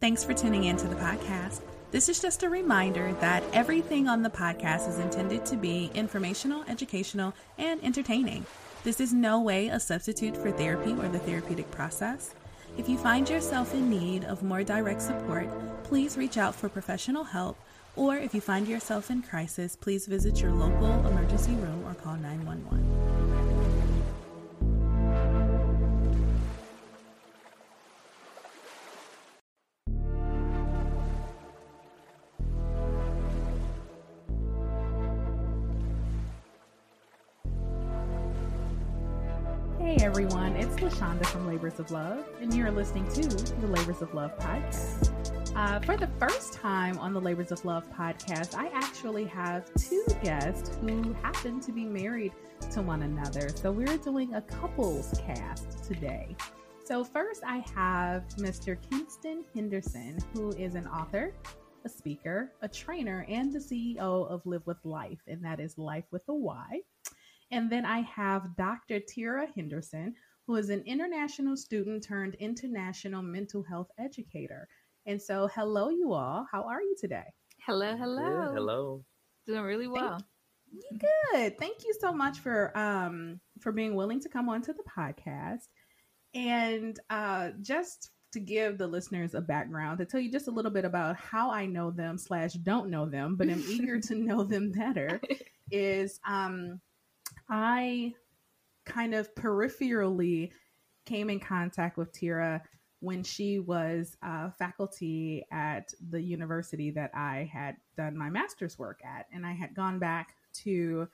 Thanks for tuning in to the podcast. This is just a reminder that everything on the podcast is intended to be informational, educational, and entertaining. This is no way a substitute for therapy or the therapeutic process. If you find yourself in need of more direct support, please reach out for professional help. Or if you find yourself in crisis, please visit your local emergency room or call 911. Labors of Love, and you're listening to the Labors of Love podcast. Uh, for the first time on the Labors of Love podcast, I actually have two guests who happen to be married to one another. So we're doing a couples cast today. So, first, I have Mr. Kenston Henderson, who is an author, a speaker, a trainer, and the CEO of Live with Life, and that is Life with a Y. And then I have Dr. Terah Henderson, who is an international student turned international mental health educator. And so, hello, you all. How are you today? Hello, hello. Good. Hello. Doing really well. Good. Thank you so much for um for being willing to come onto the podcast. And uh just to give the listeners a background, to tell you just a little bit about how I know them slash don't know them, but I'm eager to know them better, is um I kind of peripherally came in contact with Terah when she was uh, faculty at the university that I had done my master's work at. And I had gone back to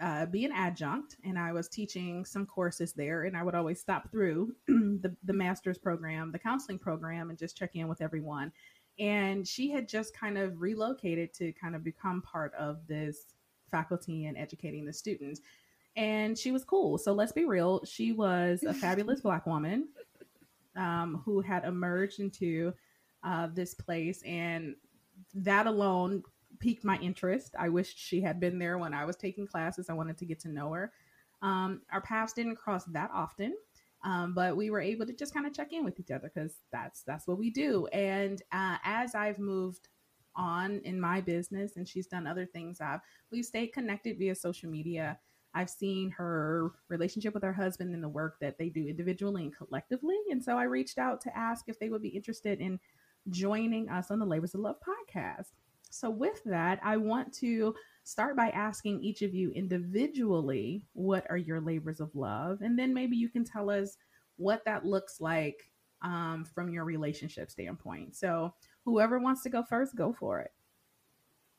uh, be an adjunct and I was teaching some courses there. And I would always stop through the, the master's program, the counseling program, and just check in with everyone. And she had just kind of relocated to kind of become part of this faculty and educating the students. And she was cool. So let's be real. She was a fabulous black woman um, who had emerged into uh, this place. And that alone piqued my interest. I wished she had been there when I was taking classes. I wanted to get to know her. Um, our paths didn't cross that often. Um, but we were able to just kind of check in with each other because that's that's what we do. And uh, as I've moved on in my business and she's done other things I've we've stayed connected via social media. I've seen her relationship with her husband and the work that they do individually and collectively. And so I reached out to ask if they would be interested in joining us on the Labors of Love podcast. So, with that, I want to start by asking each of you individually what are your labors of love? And then maybe you can tell us what that looks like um, from your relationship standpoint. So, whoever wants to go first, go for it.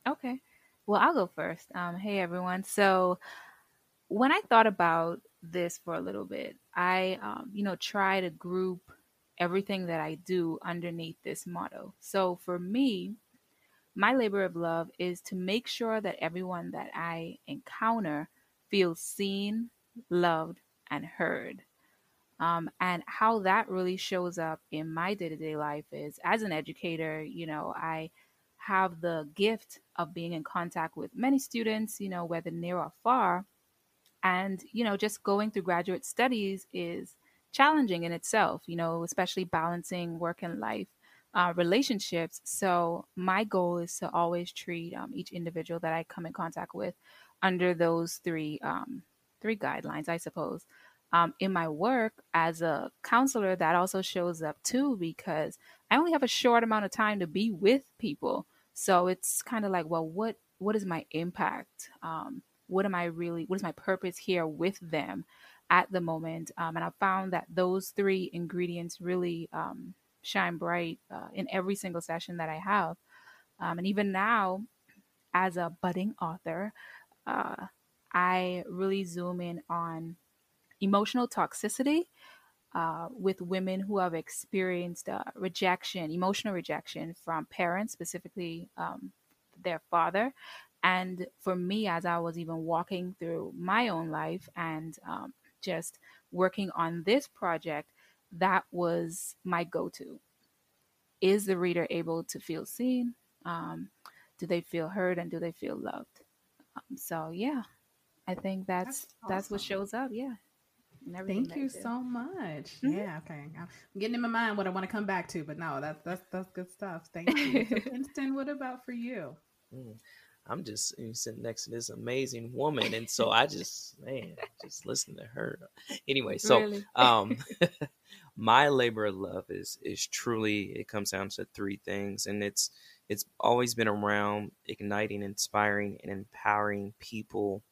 Okay. Well, I'll go first. Um, hey, everyone. So, when I thought about this for a little bit, I, um, you know, try to group everything that I do underneath this motto. So, for me, my labor of love is to make sure that everyone that I encounter feels seen, loved, and heard. Um, and how that really shows up in my day to day life is as an educator, you know, I have the gift of being in contact with many students, you know, whether near or far. And, you know, just going through graduate studies is challenging in itself, you know, especially balancing work and life uh, relationships. So, my goal is to always treat um, each individual that I come in contact with under those three um, three guidelines, I suppose um, in my work as a counselor, that also shows up too because I only have a short amount of time to be with people. So it's kind of like, well, what what is my impact? Um, what am I really? What is my purpose here with them at the moment? Um, and I found that those three ingredients really um, shine bright uh, in every single session that I have. Um, and even now, as a budding author, uh, I really zoom in on emotional toxicity uh, with women who have experienced uh, rejection, emotional rejection from parents, specifically um, their father. And for me, as I was even walking through my own life and um, just working on this project, that was my go to. Is the reader able to feel seen? Um, do they feel heard and do they feel loved? Um, so, yeah, I think that's that's, awesome. that's what shows up. Yeah. Thank you so much. Mm-hmm. Yeah, okay. I'm getting in my mind what I want to come back to, but no, that's that's that's good stuff. Thank you. so, Kenston, what about for you? Mm. I'm just sitting next to this amazing woman, and so I just man, just listen to her. Anyway, so really? um, my labor of love is is truly it comes down to three things, and it's it's always been around igniting, inspiring, and empowering people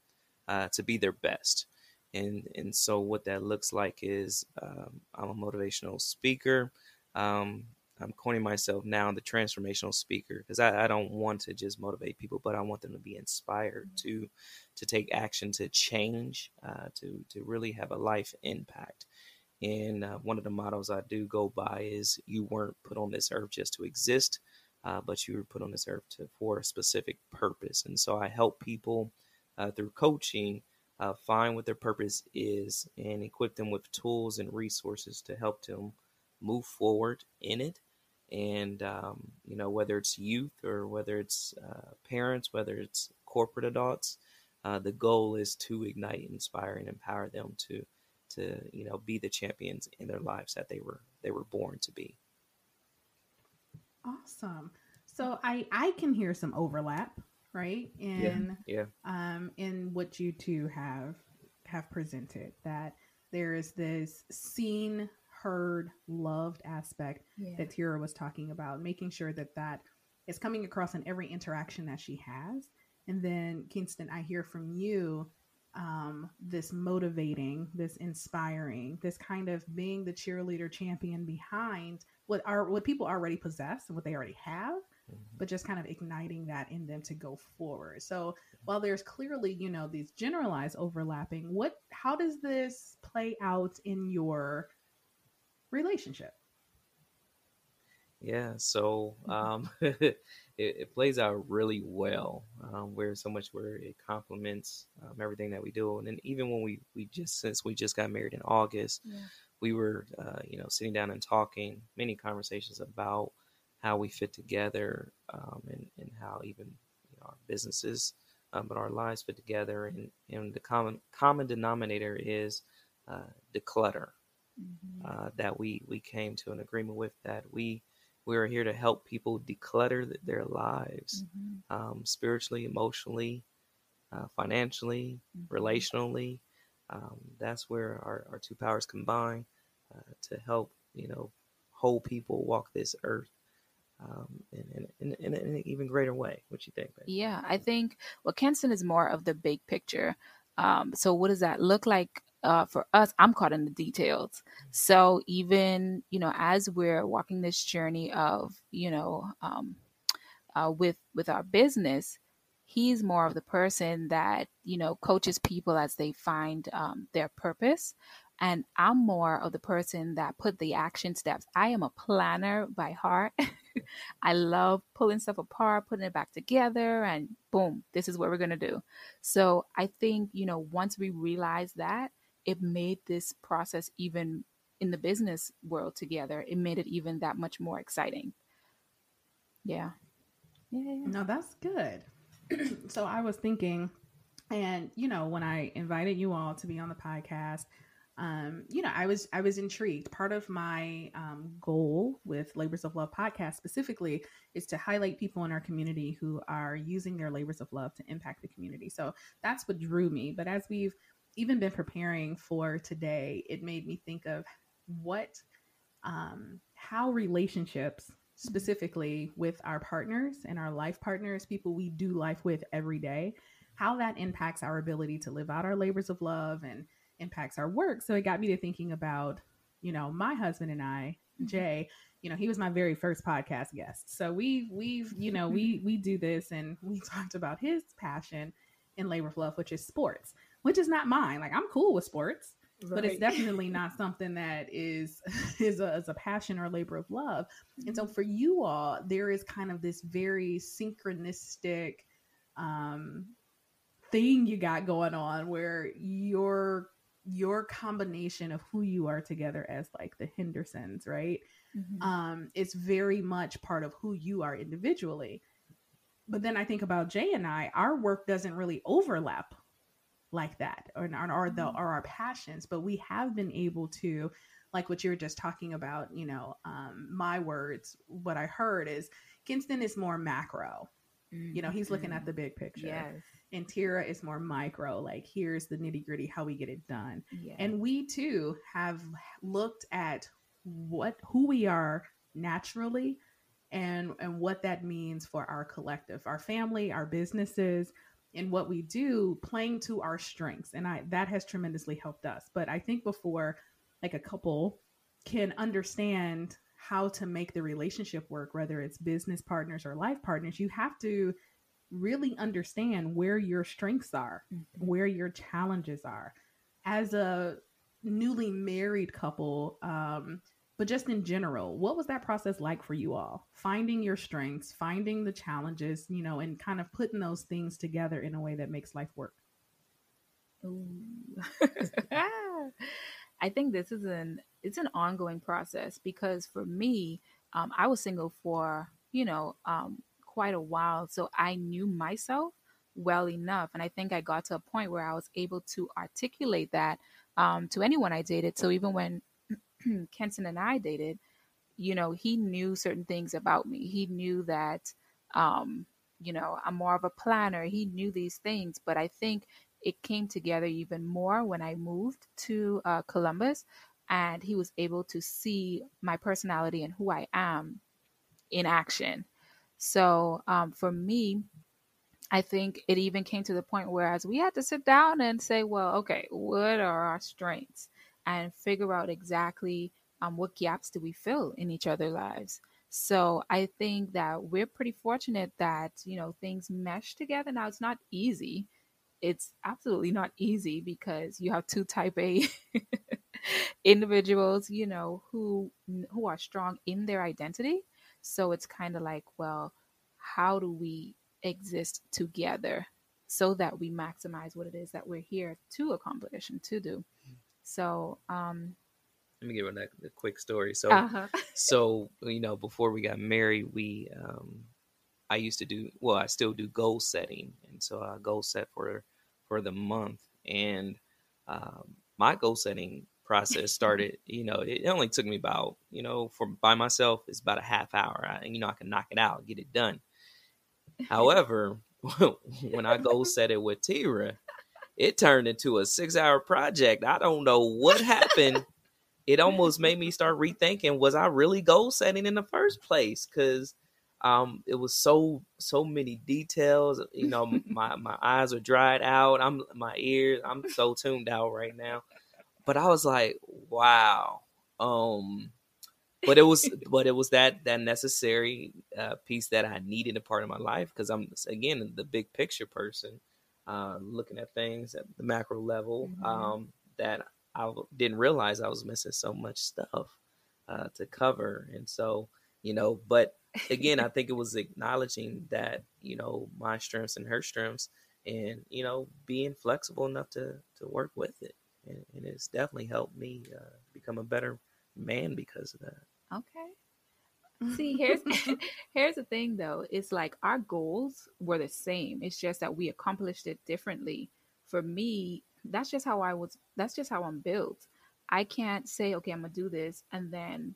uh, to be their best. And and so what that looks like is um, I'm a motivational speaker. Um, I'm coining myself now the transformational speaker because I, I, don't want to just motivate people, but I want them to be inspired mm-hmm. to to take action, to change, uh, to to really have a life impact. And uh, one of the mottos I do go by is you weren't put on this earth just to exist, uh, but you were put on this earth to, for a specific purpose. And so I help people uh, through coaching uh, find what their purpose is and equip them with tools and resources to help them move forward in it. And, um, you know, whether it's youth or whether it's uh, parents, whether it's corporate adults, uh, the goal is to ignite, inspire, and empower them to to you know be the champions in their lives that they were they were born to be. Awesome. So i i can hear some overlap right? In yeah, yeah. um in what you two have have presented that there is this seen heard loved aspect yeah. that Terah was talking about making sure that that is coming across in every interaction that she has and then Kenston i hear from you um, this motivating, this inspiring, this kind of being the cheerleader champion behind what are what people already possess and what they already have, mm-hmm. but just kind of igniting that in them to go forward. So while there's clearly, you know, these generalized overlapping, what how does this play out in your relationship? Yeah, so um, it, it, plays out really well. Um, where so much where it complements um, everything that we do, and then even when we we just since we just got married in August, yeah. we were uh, you know sitting down and talking many conversations about how we fit together um, and and how even you know, our businesses, um, but our lives fit together, and and the common common denominator is uh, declutter. Mm-hmm. Uh, that we we came to an agreement with that we we are here to help people declutter their lives mm-hmm. um, spiritually, emotionally, uh, financially, mm-hmm. relationally. Um, that's where our, our two powers combine uh, to help, you know, whole people walk this earth um, in, in, in, in, an even greater way. What you think? Yeah, I think well, Kenston is more of the big picture. Um, so what does that look like uh, for us, I'm caught in the details. So even you know, as we're walking this journey of you know, um, uh, with with our business, he's more of the person that you know coaches people as they find um, their purpose. And i'm more of the person that put the action steps. I am a planner by heart. I love pulling stuff apart putting it back together and boom this is what we're going to do. So i think you know once we realize that it made this process even in the business world together, it made it even that much more exciting. Yeah. Yeah. No, that's good. so I was thinking, and you know, when I invited you all to be on the podcast, um, you know, I was I was intrigued. Part of my um, goal with Labors of Love podcast specifically is to highlight people in our community who are using their labors of love to impact the community. So that's what drew me. But as we've even been preparing for today, it made me think of what, um, how relationships, specifically with our partners and our life partners, people we do life with every day, how that impacts our ability to live out our labors of love and impacts our work. So it got me to thinking about, you know, my husband and I, mm-hmm. Jay, you know, he was my very first podcast guest. So we we've, you know, we we do this and we talked about his passion in labor of love, which is sports which is not mine. Like I'm cool with sports, right. but it's definitely not something that is is a, is a passion or a labor of love. Mm-hmm. And so mm-hmm. for you all, there is kind of this very synchronistic um, thing you got going on where your your combination of who you are together as like the Hendersons, right? Mm-hmm. Um, it's very much part of who you are individually. But then I think about Jay and I, our work doesn't really overlap like that or, or, the, mm-hmm. or our passions, but we have been able to, like what you were just talking about, you know, um, my words, what I heard is Kenston is more macro. Mm-hmm. You know, he's looking at mm-hmm. the big picture. Yes. And Terah is more micro, like here's the nitty gritty, how we get it done. Yes. And we too have looked at what who we are naturally and and what that means for our collective, our family, our businesses, and what we do playing to our strengths. And I that has tremendously helped us. But I think before like a couple can understand how to make the relationship work, whether it's business partners or life partners, you have to really understand where your strengths are, mm-hmm. where your challenges are. As a newly married couple, um, but just in general, what was that process like for you all? Finding your strengths, finding the challenges, you know, and kind of putting those things together in a way that makes life work. I think this is an it's an ongoing process because for me, um, I was single for you know um, quite a while, so I knew myself well enough, and I think I got to a point where I was able to articulate that um, to anyone I dated. So even when Kenston and I dated, you know, he knew certain things about me. He knew that, um, you know, I'm more of a planner. He knew these things, but I think it came together even more when I moved to uh, Columbus and he was able to see my personality and who I am in action. So um, for me, I think it even came to the point where as we had to sit down and say, well, okay, what are our strengths? And figure out exactly um, what gaps do we fill in each other's lives. So I think that we're pretty fortunate that you know things mesh together. Now it's not easy. It's absolutely not easy because you have two type A individuals, you know, who who are strong in their identity. So it's kind of like, well, how do we exist together so that we maximize what it is that we're here to accomplish and to do? So, um, let me give a, a quick story. So, uh-huh. so you know, before we got married, we, um, I used to do well. I still do goal setting, and so I goal set for for the month. And um, my goal setting process started. you know, it only took me about you know for by myself, it's about a half hour. I, you know, I can knock it out, get it done. However, when I goal set it with Terah, it turned into a six hour project. I don't know what happened. it almost made me start rethinking was I really goal setting in the first place? Because um, it was so so many details. You know, my my eyes are dried out. I'm my ears. I'm so tuned out right now. But I was like, wow. Um, but it was but it was that that necessary uh, piece that I needed a part of my life because I'm again the big picture person uh, looking at things at the macro level mm-hmm. um, that I didn't realize I was missing so much stuff uh, to cover. And so, you know, but again, I think it was acknowledging that, you know, my strengths and her strengths and, you know, being flexible enough to, to work with it. And, and it's definitely helped me uh, become a better man because of that. Okay. See, here's here's the thing though. It's like our goals were the same. It's just that we accomplished it differently. For me, that's just how I was that's just how I'm built. I can't say, okay, I'm gonna do this and then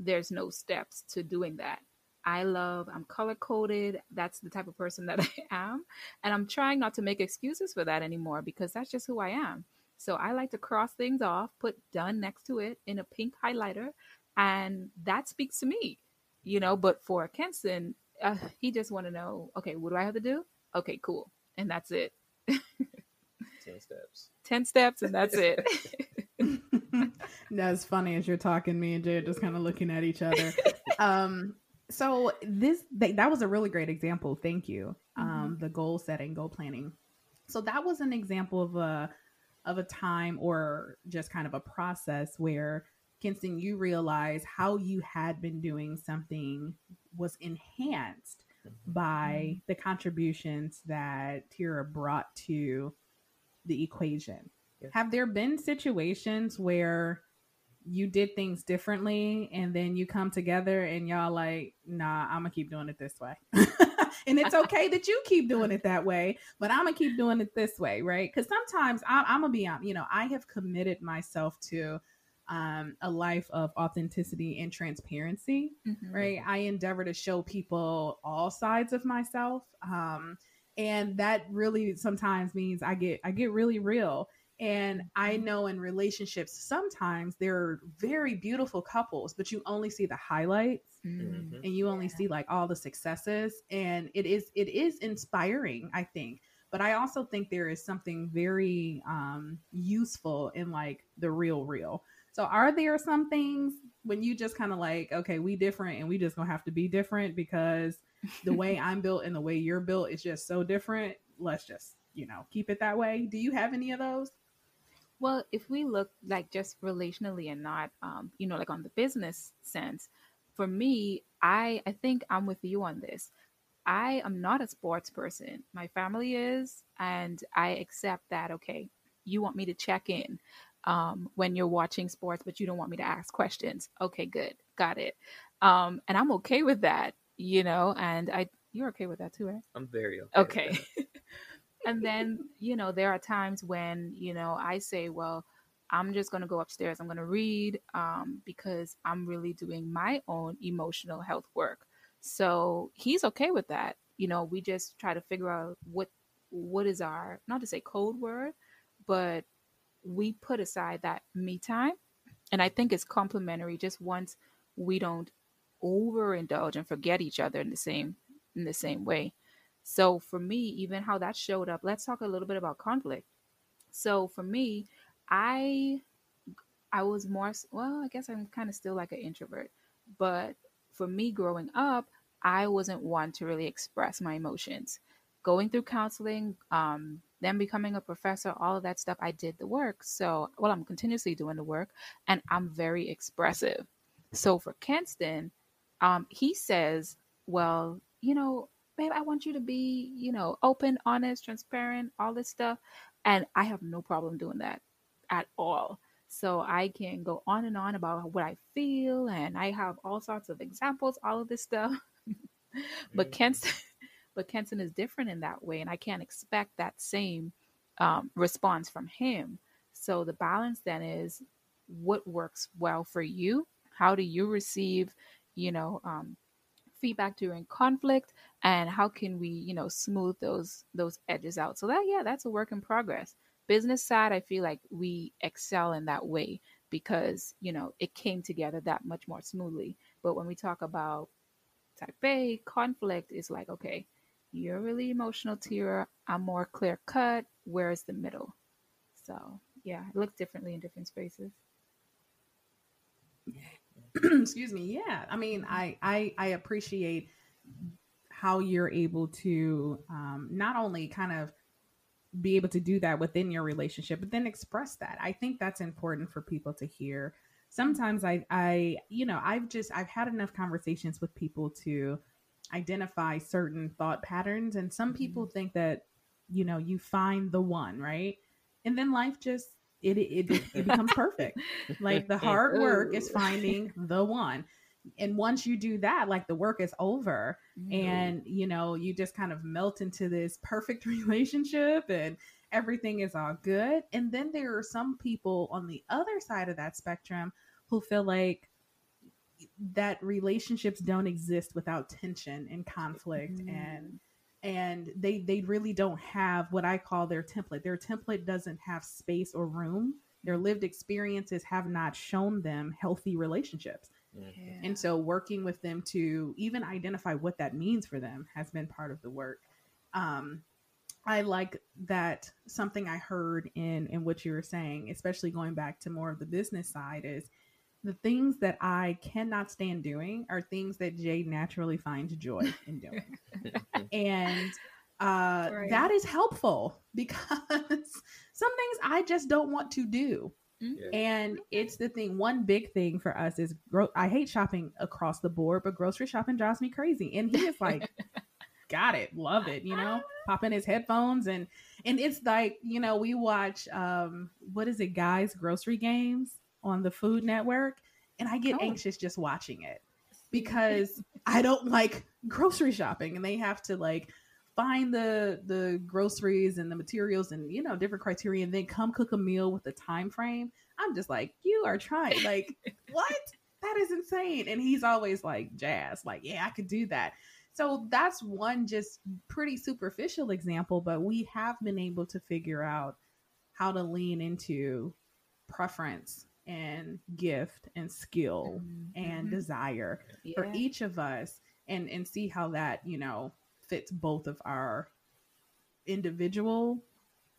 there's no steps to doing that. I love, I'm color coded. That's the type of person that I am. And I'm trying not to make excuses for that anymore because that's just who I am. So I like to cross things off, put done next to it in a pink highlighter, and that speaks to me you know. But for Kenston, uh, he just want to know, okay, what do I have to do? Okay, cool, and that's it. Ten steps. Ten steps, and that's it. that's funny as you're talking. Me and Jay are just kind of looking at each other. Um, so this that was a really great example. Thank you. Um, mm-hmm. the goal setting, goal planning. So that was an example of a of a time or just kind of a process where Kenston, you realize how you had been doing something was enhanced by mm-hmm. the contributions that Terah brought to the equation. Yeah. Have there been situations where you did things differently and then you come together and y'all like, nah, I'm gonna keep doing it this way. and it's okay that you keep doing it that way, but I'm gonna keep doing it this way, right? Because sometimes I, I'm gonna be, you know, I have committed myself to um, a life of authenticity and transparency, mm-hmm. right? I endeavor to show people all sides of myself. Um, and that really sometimes means I get I get really real. And I mm-hmm. know in relationships, sometimes they're very beautiful couples, but you only see the highlights mm-hmm. and you only yeah. see like all the successes. And it is it is inspiring, I think. But I also think there is something very um, useful in like the real real. So are there some things when you just kind of like, okay, we different and we just gonna have to be different because the way I'm built and the way you're built is just so different. Let's just, you know, keep it that way. Do you have any of those? Well, if we look like just relationally and not, um, you know, like on the business sense, for me, I I think I'm with you on this. I am not a sports person. My family is, and I accept that. Okay, you want me to check in um, when you're watching sports, but you don't want me to ask questions. Okay, good, got it. Um, and I'm okay with that, you know. And I, you're okay with that too, right? I'm very okay. Okay. and then you know there are times when you know I say, well, I'm just going to go upstairs. I'm going to read um, because I'm really doing my own emotional health work. So he's okay with that. You know, we just try to figure out what what is our not to say code word, but we put aside that me time. And I think it's complementary just once we don't overindulge and forget each other in the same in the same way. So for me, even how that showed up, let's talk a little bit about conflict. So for me, I I was more well, I guess I'm kind of still like an introvert, but for me growing up, I wasn't one to really express my emotions. Going through counseling, um, then becoming a professor, all of that stuff, I did the work. So, well, I'm continuously doing the work and I'm very expressive. So for Kenston, um, he says, well, you know, babe, I want you to be, you know, open, honest, transparent, all this stuff. And I have no problem doing that at all. So I can go on and on about what I feel, and I have all sorts of examples, all of this stuff. but. Kenston, but Kenston is different in that way, and I can't expect that same um, response from him. So the balance then is what works well for you. How do you receive, you know, um, feedback during conflict, and how can we, you know, smooth those those edges out? So that yeah, that's a work in progress. Business side, I feel like we excel in that way because you know it came together that much more smoothly. But when we talk about type A conflict, it's like okay, you're really emotional, Terah. I'm more clear cut. Where's the middle? So yeah, it looks differently in different spaces. Excuse me. Yeah, I mean, I I, I appreciate how you're able to um, not only kind of be able to do that within your relationship, but then express that. I think that's important for people to hear. Sometimes I, I, you know, I've just I've had enough conversations with people to identify certain thought patterns and some people mm-hmm. think that you know you find the one right? And then life just it it, it, it becomes perfect. Like the hard work is finding the one. And once you do that like the work is over. Mm-hmm. and you know you just kind of melt into this perfect relationship and everything is all good. And then there are some people on the other side of that spectrum who feel like that relationships don't exist without tension and conflict mm. and and they they really don't have what I call their template. Their template doesn't have space or room. Their lived experiences have not shown them healthy relationships. Yeah. And so working with them to even identify what that means for them has been part of the work. Um, I like that something I heard in in what you were saying, especially going back to more of the business side is the things that I cannot stand doing are things that Jay naturally finds joy in doing. and uh, right. that is helpful because some things I just don't want to do. Mm-hmm. And it's the thing. One big thing for us is gro- I hate shopping across the board, but grocery shopping drives me crazy. And he is like, got it, love it, you know, pop in his headphones and and it's like you know we watch um what is it, guys, grocery games on the Food Network, and I get oh. anxious just watching it because I don't like grocery shopping and they have to like find the the groceries and the materials and you know different criteria and then come cook a meal with a time frame. I'm just like you are trying like what? That is insane and he's always like jazz like yeah i could do that. So that's one just pretty superficial example but we have been able to figure out how to lean into preference and gift and skill mm-hmm. and desire yeah. for each of us and and see how that you know fits both of our individual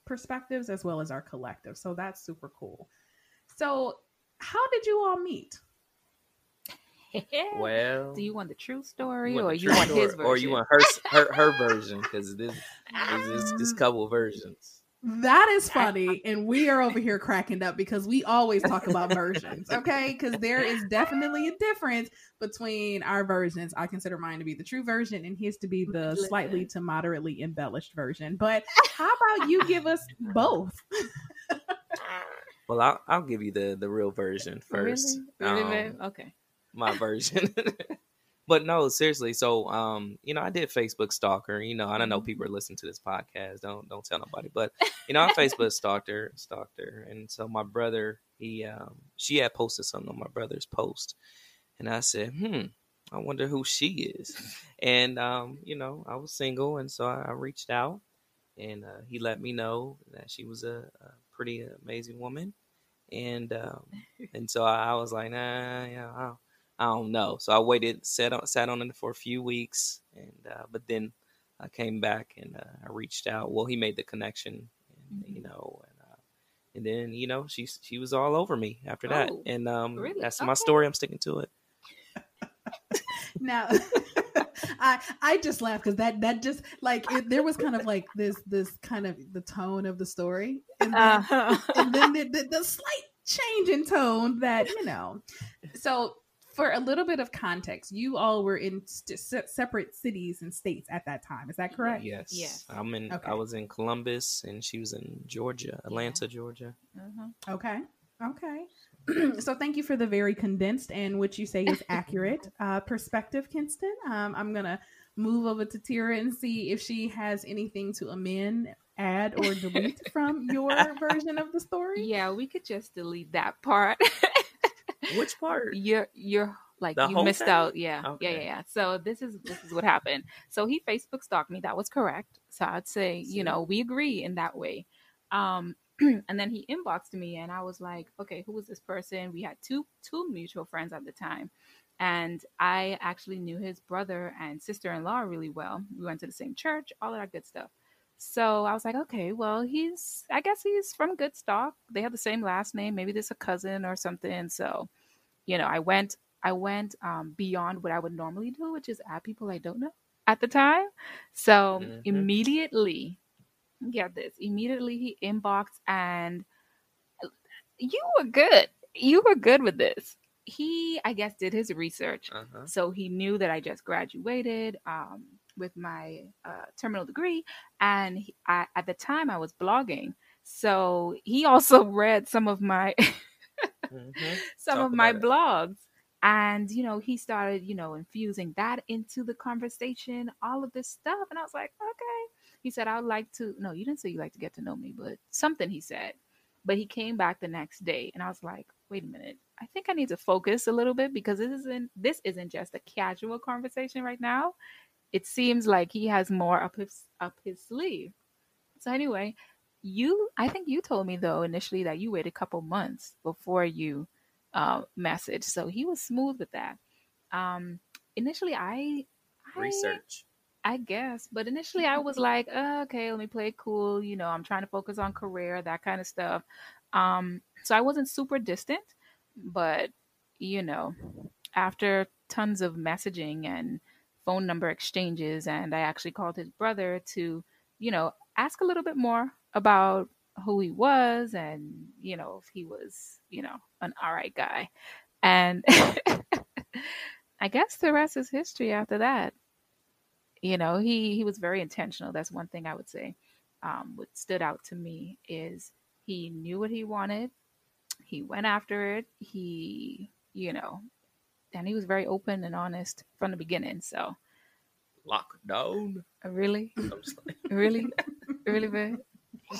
perspectives as well as our collective. So that's super cool. So how did you all meet? Well do you want the true story you or you want his version or you want her her, her version? Because this is this couple versions that is funny. And we are over here cracking up because we always talk about versions, okay? Because there is definitely a difference between our versions. I consider mine to be the true version and his to be the slightly to moderately embellished version. But how about you give us both? well, I'll, I'll give you the, the real version first. Really? Really, um, Okay. My version. but no, seriously. So, um, you know, I did Facebook stalker. You know, I don't know mm-hmm. people are listening to this podcast. Don't don't tell nobody. But you know, I Facebook stalked her, stalked her, and so my brother, he, um, she had posted something on my brother's post, and I said, hmm, I wonder who she is. And um, you know, I was single, and so I, I reached out, and uh, he let me know that she was a, a pretty amazing woman, and um, and so I, I was like, nah, yeah. I'll, I don't know. So I waited, sat on, sat on it for a few weeks, and uh, but then I came back and uh, I reached out. Well, he made the connection, and, mm-hmm. you know, and, uh, and then you know she she was all over me after that, oh, and um, really? that's okay. my story. I'm sticking to it. now. I I just laughed because that that just like it, there was kind of like this this kind of the tone of the story, and then, uh-huh. and then the, the, the slight change in tone that you know. So for a little bit of context, you all were in st- separate cities and states at that time. Is that correct? Yes. Yes. I'm in. Okay. I was in Columbus, and she was in Georgia, Atlanta, yeah. Georgia. Mm-hmm. Okay. Okay. so thank you for the very condensed and what you say is accurate uh, perspective, Kenston. Um, I'm gonna move over to Terah and see if she has anything to amend, add, or delete from your version of the story. Yeah, we could just delete that part. Which part? You're you're like the you missed thing? out. Yeah. Okay. Yeah, yeah, yeah. So this is this is what happened. So he Facebook stalked me. That was correct. So I'd say, you know, we agree in that way. Um and then he inboxed me and I was like, okay, who was this person? We had two two mutual friends at the time. And I actually knew his brother and sister-in-law really well. We went to the same church, all of that good stuff. So I was like, okay, well, he's, I guess he's from good stock. They have the same last name. Maybe there's a cousin or something. So, you know, I went, I went um, beyond what I would normally do, which is add people I don't know at the time. So mm-hmm. immediately, get this, immediately he inboxed and you were good. You were good with this. He, I guess, did his research. Uh-huh. So he knew that I just graduated. Um, with my uh, terminal degree, and he, I, at the time I was blogging. So he also read some of my mm-hmm. some Talk of my it. blogs, and you know he started you know infusing that into the conversation, all of this stuff, and I was like, okay. He said, I would like to. No, you didn't say you like to get to know me, but something he said. But he came back the next day, and I was like, wait a minute. I think I need to focus a little bit because this isn't this isn't just a casual conversation right now it seems like he has more up his up his sleeve. So anyway, you I think you told me though initially that you waited a couple months before you uh, message. So he was smooth with that. Um, initially, I, I research. I guess, but initially I was like, oh, okay, let me play it cool. You know, I'm trying to focus on career, that kind of stuff. Um, so I wasn't super distant, but you know, after tons of messaging and phone number exchanges and I actually called his brother to, you know, ask a little bit more about who he was and, you know, if he was, you know, an all right guy. And I guess the rest is history after that. You know, he he was very intentional. That's one thing I would say. Um, what stood out to me is he knew what he wanted. He went after it. He, you know, and he was very open and honest from the beginning. So lockdown. Uh, really? Really? really bad?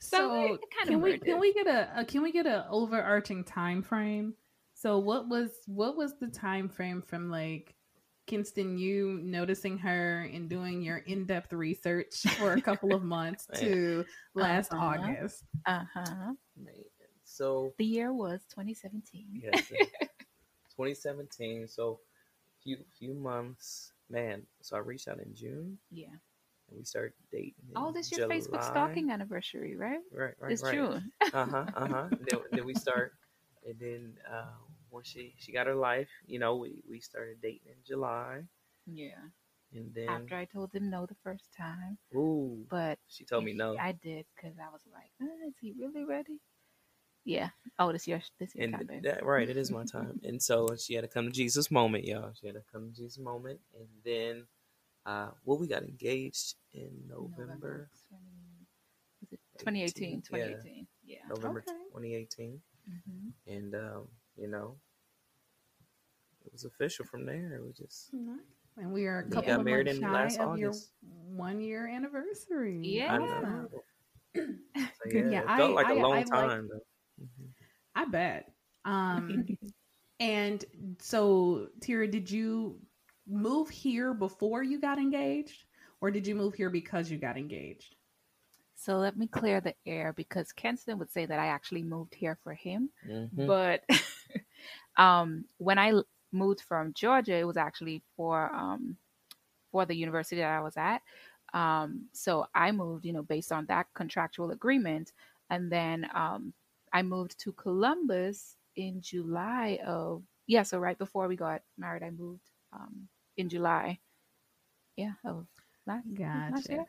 so, so can we can we get a, a can we get a overarching time frame? So what was what was the time frame from like Kenston, you noticing her and doing your in-depth research for a couple of months to last uh-huh. August. Uh-huh. So the year was 2017. Yes. 2017. So few few months. Man, so I reached out in June. Yeah. And we started dating. Oh, this your Facebook stalking anniversary, right? Right, right, it's right. June. uh-huh, uh-huh. then, then we start and then uh, when she she got her life, you know, we we started dating in July. Yeah. And then after I told him no the first time. Ooh. But she told me no. I did because I was like, uh, is he really ready? Yeah. Oh, this year, this year, and time. That, right, it is my time. and so she had to come to Jesus moment, y'all. She had to come to Jesus moment, and then, uh, well, we got engaged in November. November 20, 2018, 2018. Yeah. yeah. November okay. 2018. Mm-hmm. And um, you know, it was official from there. It was just. And we are a couple of months shy of August. your one year anniversary. Yeah. so, yeah, yeah, it felt I, like a long I, time. Like. I bet. Um, and so, Terah, did you move here before you got engaged, or did you move here because you got engaged? So let me clear the air because Kenston would say that I actually moved here for him. Mm-hmm. But um, when I moved from Georgia, it was actually for um, for the university that I was at. Um, so I moved, you know, based on that contractual agreement, and then um, I moved to Columbus in July of yeah. So right before we got married, I moved um, in July. Yeah, of last, gotcha. last year.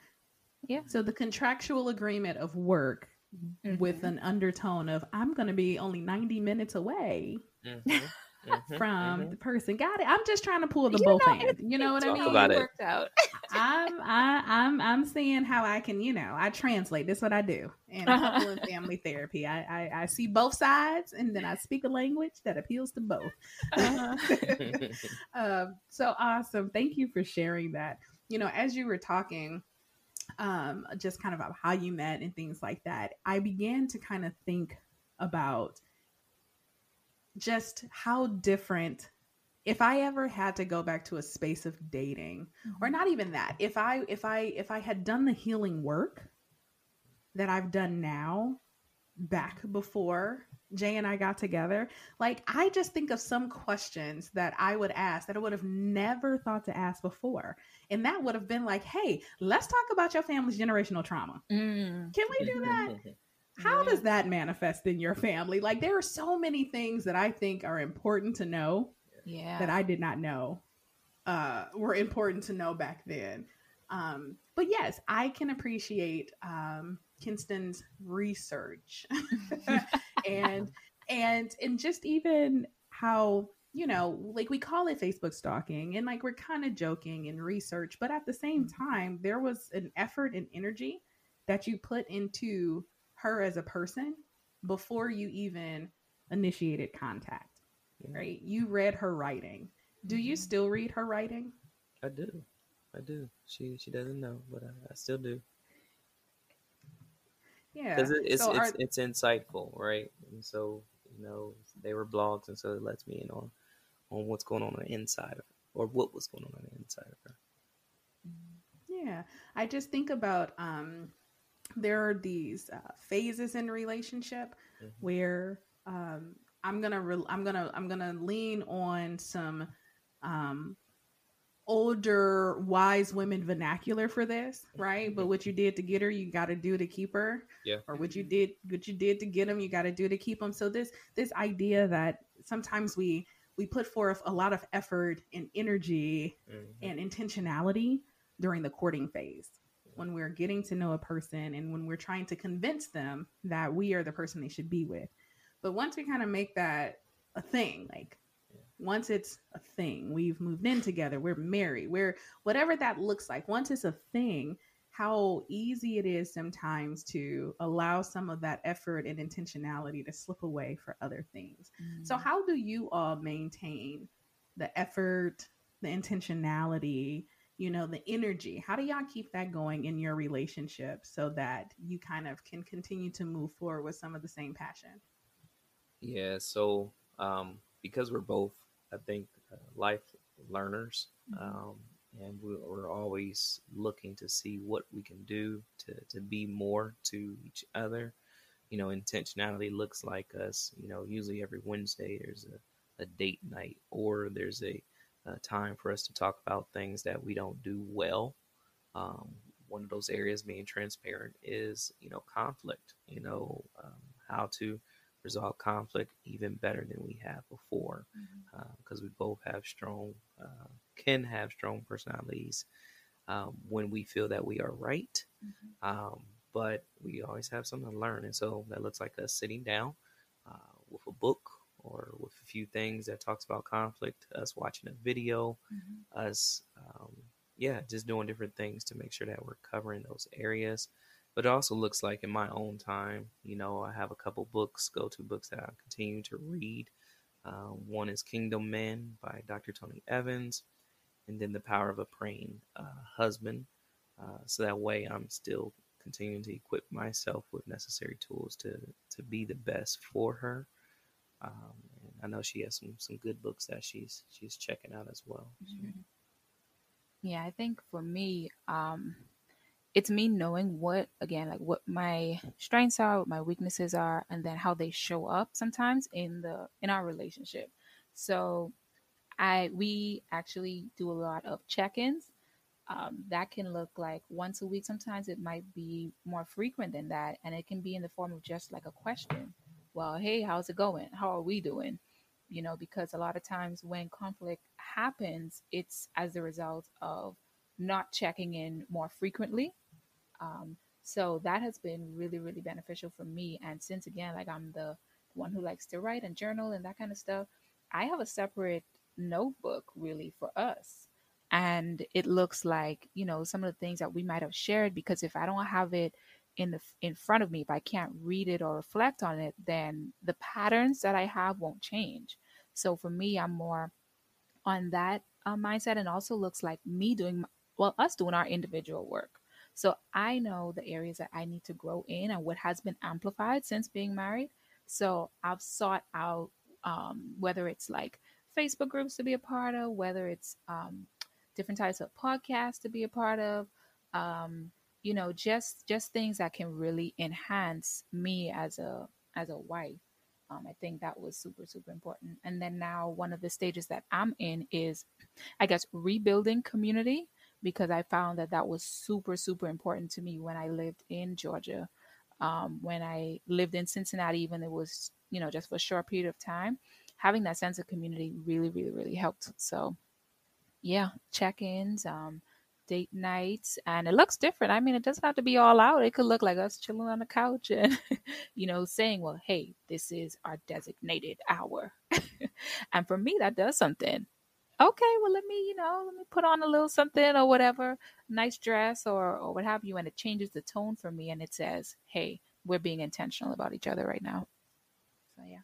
Yeah. So the contractual agreement of work mm-hmm. with an undertone of I'm going to be only 90 minutes away. Mm-hmm. Mm-hmm. from mm-hmm. the person. Got it. I'm just trying to pull the you both ends. You know what I mean? About it. Worked out. I'm I, I'm I'm seeing how I can, you know, I translate. This what I do in couple of family therapy. I, I, I see both sides and then I speak a language that appeals to both. Uh-huh. um, so awesome. Thank you for sharing that. You know, as you were talking, um, just kind of about how you met and things like that, I began to kind of think about just how different if i ever had to go back to a space of dating mm-hmm. or not even that if i if i if i had done the healing work that i've done now back before jay and i got together like i just think of some questions that i would ask that i would have never thought to ask before and that would have been like, hey, let's talk about your family's generational trauma. Mm. Can we do that? How yeah. does that manifest in your family? Like, there are so many things that I think are important to know yeah. that I did not know uh, were important to know back then. Um, but yes, I can appreciate um, Kenston's research and and and just even how you know, like we call it Facebook stalking and like we're kind of joking and research, but at the same mm-hmm. time, there was an effort and energy that you put into her as a person before you even initiated contact, right? You read her writing. Do you mm-hmm. still read her writing? I do. I do. She she doesn't know, but I, I still do. Yeah, because it, it's so it's, it's insightful, right? And so you know they were blogs, and so it lets me in on on what's going on on the inside of her, or what was going on on the inside of her. Yeah, I just think about um, there are these uh, phases in relationship mm-hmm. where um, I'm gonna re- I'm gonna I'm gonna lean on some um, older wise women vernacular for this, right? Mm-hmm. But what you did to get her, you got to do to keep her. Yeah. Or what you did what you did to get them, you got to do to keep them. So this this idea that sometimes we we put forth a lot of effort and energy mm-hmm. and intentionality during the courting phase when we're getting to know a person and when we're trying to convince them that we are the person they should be with. But once we kind of make that a thing, like yeah. once it's a thing, we've moved in together, we're married, we're whatever that looks like, once it's a thing, how easy it is sometimes to allow some of that effort and intentionality to slip away for other things. Mm-hmm. So, how do you all maintain the effort, the intentionality, you know, the energy. How do y'all keep that going in your relationship so that you kind of can continue to move forward with some of the same passion? Yeah, so um, because we're both, I think, uh, life learners, mm-hmm. um, and we're always looking to see what we can do to, to be more to each other. You know, intentionality looks like us, you know, usually every Wednesday there's a, a date night or there's a, a, time for us to talk about things that we don't do well. Um, one of those areas being transparent is, you know, conflict, you know, um, how to resolve conflict even better than we have before because mm-hmm. uh, we both have strong uh, can have strong personalities um, when we feel that we are right mm-hmm. um, but we always have something to learn and so that looks like us sitting down uh, with a book or with a few things that talks about conflict us watching a video mm-hmm. us um, yeah just doing different things to make sure that we're covering those areas but it also looks like in my own time, you know, I have a couple books, go to books that I continue to read. Uh, one is Kingdom Men by Dr. Tony Evans, and then The Power of a Praying uh, Husband. Uh, so that way I'm still continuing to equip myself with necessary tools to, to be the best for her. Um, I know she has some, some good books that she's she's checking out as well. Mm-hmm. Yeah, I think for me, um, it's me knowing what again like what my strengths are what my weaknesses are and then how they show up sometimes in the in our relationship so i we actually do a lot of check-ins um, that can look like once a week sometimes it might be more frequent than that and it can be in the form of just like a question well hey how's it going how are we doing you know because a lot of times when conflict happens it's as a result of not checking in more frequently um, so that has been really, really beneficial for me. And since again, like I'm the one who likes to write and journal and that kind of stuff, I have a separate notebook really for us. And it looks like, you know, some of the things that we might have shared because if I don't have it in the in front of me, if I can't read it or reflect on it, then the patterns that I have won't change. So for me, I'm more on that uh, mindset and also looks like me doing well us doing our individual work so I know the areas that I need to grow in and what has been amplified since being married. So I've sought out um, whether it's like Facebook groups to be a part of, whether it's um, different types of podcasts to be a part of, um, you know, just just things that can really enhance me as a as a wife. Um, I think that was super super important. And then now one of the stages that I'm in is, I guess, rebuilding community because I found that that was super, super important to me when I lived in Georgia. Um, when I lived in Cincinnati, even it was, you know, just for a short period of time, having that sense of community really, really, really helped. So, yeah, check ins, um, date nights, and it looks different. I mean, it doesn't have to be all out. It could look like us chilling on the couch and, you know, saying, well, hey, this is our designated hour. and for me, that does something okay, well, let me, you know, let me put on a little something or whatever, nice dress or, or what have you. And it changes the tone for me and it says, hey, we're being intentional about each other right now. So, yeah.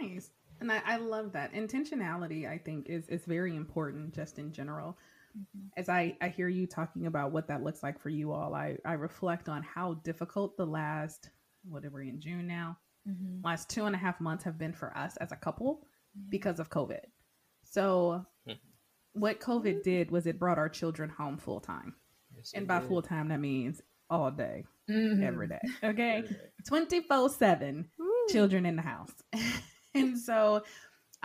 Nice. And I, I love that. Intentionality, I think, is, is very important just in general. Mm-hmm. As I, I hear you talking about what that looks like for you all, I, I reflect on how difficult the last, whatever, in June now, mm-hmm. last two and a half months have been for us as a couple mm-hmm. because of COVID. So, mm-hmm. what COVID did was it brought our children home full time. Yes, and by full time, that means all day, mm-hmm. every day. Okay. 24 7 children in the house. and so,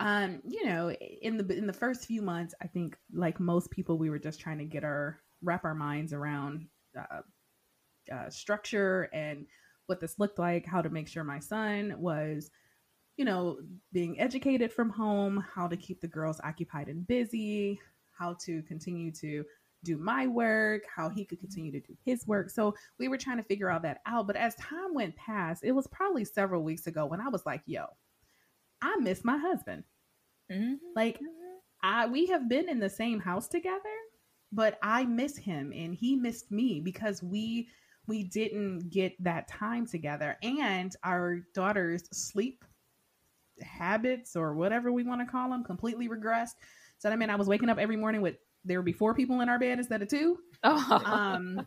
um, you know, in the in the first few months, I think like most people, we were just trying to get our wrap our minds around uh, uh, structure and what this looked like, how to make sure my son was you know, being educated from home, how to keep the girls occupied and busy, how to continue to do my work, how he could continue to do his work. So we were trying to figure all that out. But as time went past, it was probably several weeks ago when I was like, yo, I miss my husband. Mm-hmm. Like, mm-hmm. I we have been in the same house together, but I miss him and he missed me because we we didn't get that time together and our daughter's sleep habits or whatever we want to call them completely regressed. So I mean I was waking up every morning with there would be four people in our bed instead of two. Oh. Um,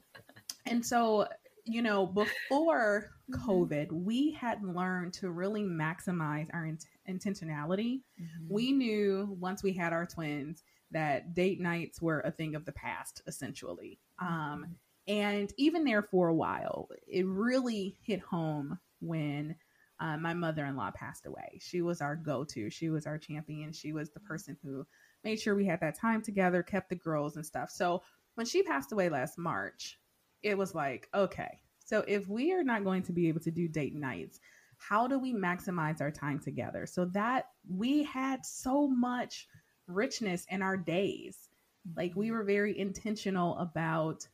and so you know, before mm-hmm. COVID, we had learned to really maximize our int- intentionality. Mm-hmm. We knew once we had our twins that date nights were a thing of the past, essentially. Um, mm-hmm. and even there for a while, it really hit home when uh, my mother in law passed away. She was our go to, she was our champion. She was the person who made sure we had that time together, kept the girls and stuff. So when she passed away last March, it was like, okay, so if we are not going to be able to do date nights, how do we maximize our time together? So that we had so much richness in our days. Like we were very intentional about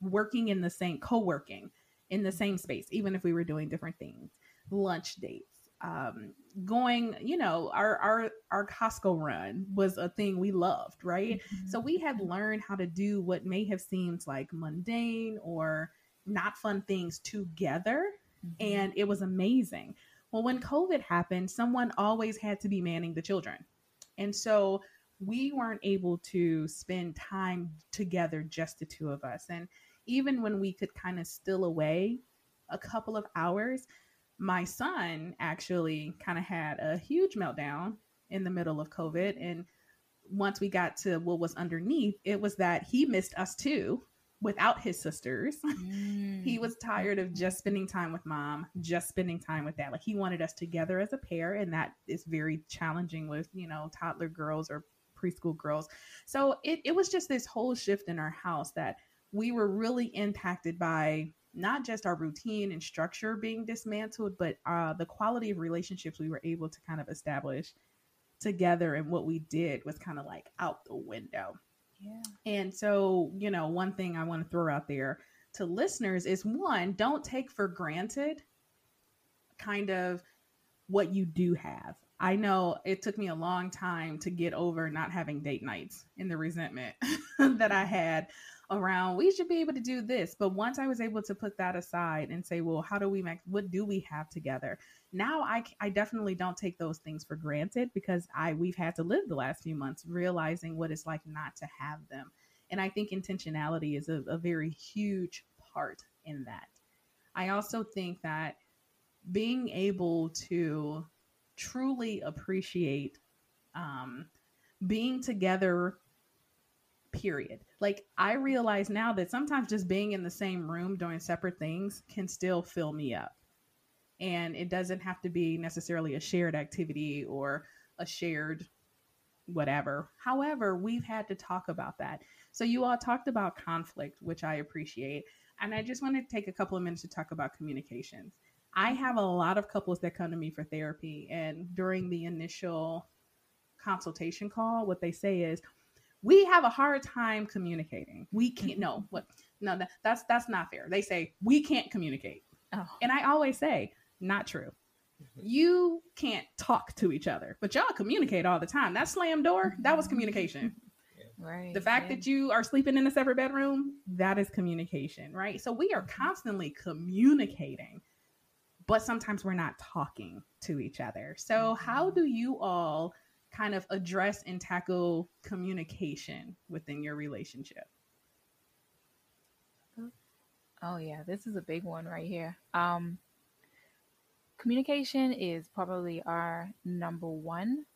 working in the same co-working in the same space, even if we were doing different things, lunch dates, um, going, you know, our our our Costco run was a thing we loved, right? Mm-hmm. So we had learned how to do what may have seemed like mundane or not fun things together, mm-hmm. and it was amazing. Well, when COVID happened, someone always had to be manning the children, and so we weren't able to spend time together, just the two of us. And even when we could kind of still away a couple of hours, my son actually kind of had a huge meltdown in the middle of COVID. And once we got to what was underneath, it was that he missed us too without his sisters. Mm. he was tired of just spending time with mom, just spending time with dad. Like he wanted us together as a pair. And that is very challenging with, you know, toddler girls or preschool girls. So it, it was just this whole shift in our house that we were really impacted by not just our routine and structure being dismantled, but uh, the quality of relationships we were able to kind of establish together and what we did was kind of like out the window. Yeah. And so, you know, one thing I want to throw out there to listeners is one, don't take for granted kind of what you do have. I know it took me a long time to get over not having date nights and the resentment that I had around we should be able to do this. But once i was able to put that aside and say well how do we make what do we have together? Now i i definitely don't take those things for granted because i we've had to live the last few months realizing what it's like not to have them. And i think intentionality is a, a very huge part in that. I also think that being able to truly appreciate um, being together period. Like I realize now that sometimes just being in the same room doing separate things can still fill me up. And it doesn't have to be necessarily a shared activity or a shared whatever. However, we've had to talk about that. So you all talked about conflict, which I appreciate. And I just want to take a couple of minutes to talk about communications. I have a lot of couples that come to me for therapy and during the initial consultation call, what they say is, we have a hard time communicating. We can't. No, what? No, that, that's that's not fair. They say we can't communicate, oh. and I always say not true. Mm-hmm. You can't talk to each other, but y'all communicate all the time. That slam door, that was communication. Right. The fact yeah. that you are sleeping in a separate bedroom, that is communication, right? So we are constantly communicating, but sometimes we're not talking to each other. So, mm-hmm. how do you all kind of address and tackle communication within your relationship? Oh yeah, this is a big one right here. Um, communication is probably our number one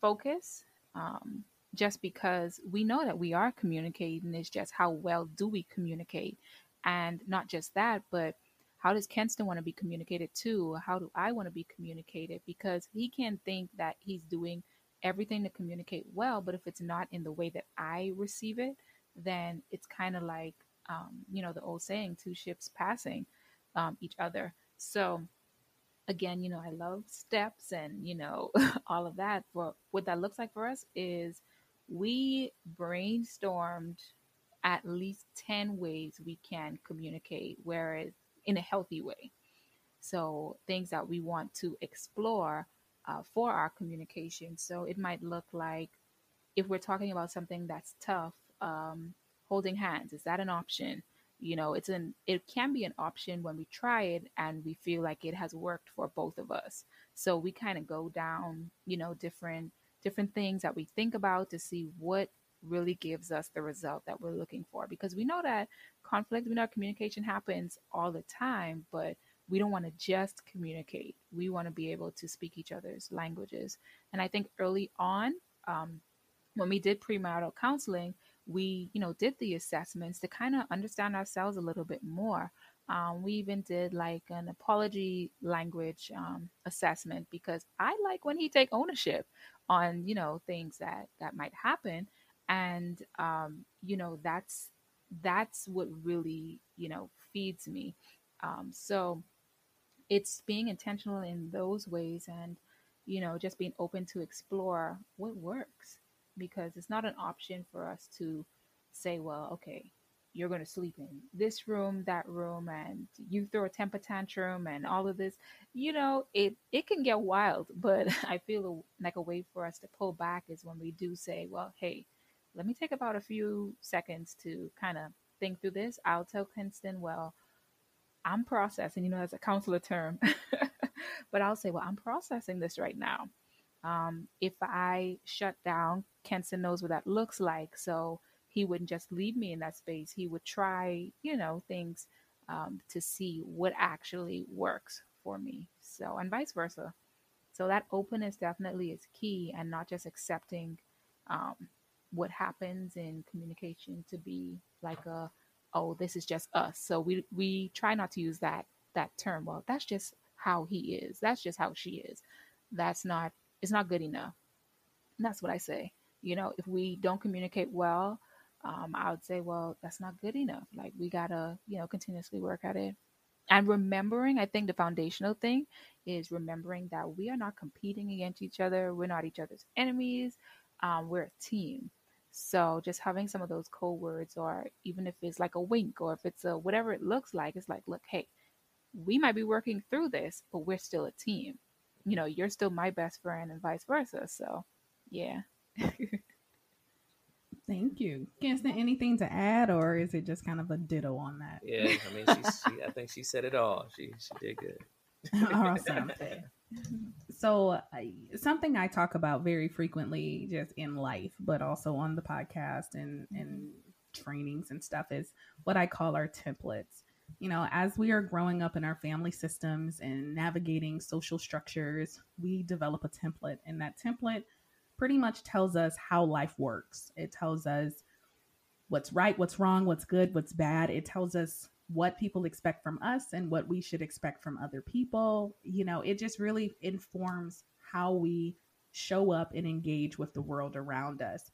focus. Um, just because we know that we are communicating, it's just how well do we communicate, and not just that, but how does Kenston want to be communicated to? How do I want to be communicated? Because he can think that he's doing everything to communicate well, but if it's not in the way that I receive it, then it's kind of like, um, you know, the old saying, two ships passing um, each other. So, again, you know, I love steps and, you know, all of that. But what that looks like for us is we brainstormed at least 10 ways we can communicate, whereas in a healthy way. So, things that we want to explore uh, for our communication. So it might look like if we're talking about something that's tough, um, holding hands is that an option? You know, it's an it can be an option when we try it and we feel like it has worked for both of us. So we kind of go down, you know, different different things that we think about to see what really gives us the result that we're looking for. Because we know that conflict, we know communication happens all the time, but we don't want to just communicate. We want to be able to speak each other's languages. And I think early on, um, when we did premarital counseling, we, you know, did the assessments to kind of understand ourselves a little bit more. Um, we even did like an apology language um, assessment because I like when he take ownership on you know things that that might happen, and um, you know that's that's what really you know feeds me. Um, so it's being intentional in those ways and you know just being open to explore what works. Because it's not an option for us to say well okay you're going to sleep in this room that room and you throw a temper tantrum and all of this. You know it it can get wild but i feel like a way for us to pull back is when we do say well hey let me take about a few seconds to kind of think through this. I'll tell Kenston well i'm processing you know that's a counselor term but i'll say well i'm processing this right now um, if i shut down Kenston knows what that looks like so he wouldn't just leave me in that space. He would try, you know, things um, to see what actually works for me. So, and vice versa. So, that openness definitely is key and not just accepting um, what happens in communication to be like a, oh, this is just us. So, we, we try not to use that, that term. Well, that's just how he is. That's just how she is. That's not, it's not good enough. And that's what I say. You know, if we don't communicate well, um, I would say, well, that's not good enough. Like we gotta, you know, continuously work at it. And remembering, I think the foundational thing is remembering that we are not competing against each other. We're not each other's enemies. Um, we're a team. So just having some of those code words, or even if it's like a wink, or if it's a whatever it looks like, it's like, look, hey, we might be working through this, but we're still a team. You know, you're still my best friend, and vice versa. So, yeah. Thank you. Kenston, anything to add, or is it just kind of a ditto on that? Yeah, I mean, she, she I think she said it all. She she did good. awesome. so, something I talk about very frequently, just in life, but also on the podcast and and trainings and stuff, is what I call our templates. You know, as we are growing up in our family systems and navigating social structures, we develop a template, and that template pretty much tells us how life works. It tells us what's right, what's wrong, what's good, what's bad. It tells us what people expect from us and what we should expect from other people. You know, it just really informs how we show up and engage with the world around us.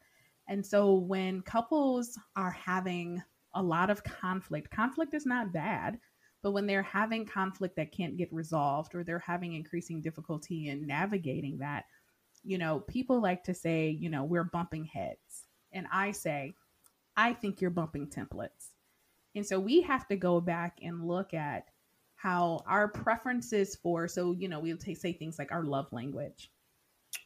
And so when couples are having a lot of conflict, conflict is not bad, but when they're having conflict that can't get resolved or they're having increasing difficulty in navigating that, you know, people like to say, you know, we're bumping heads. And I say, I think you're bumping templates. And so we have to go back and look at how our preferences for, so, you know, we'll take, say things like our love language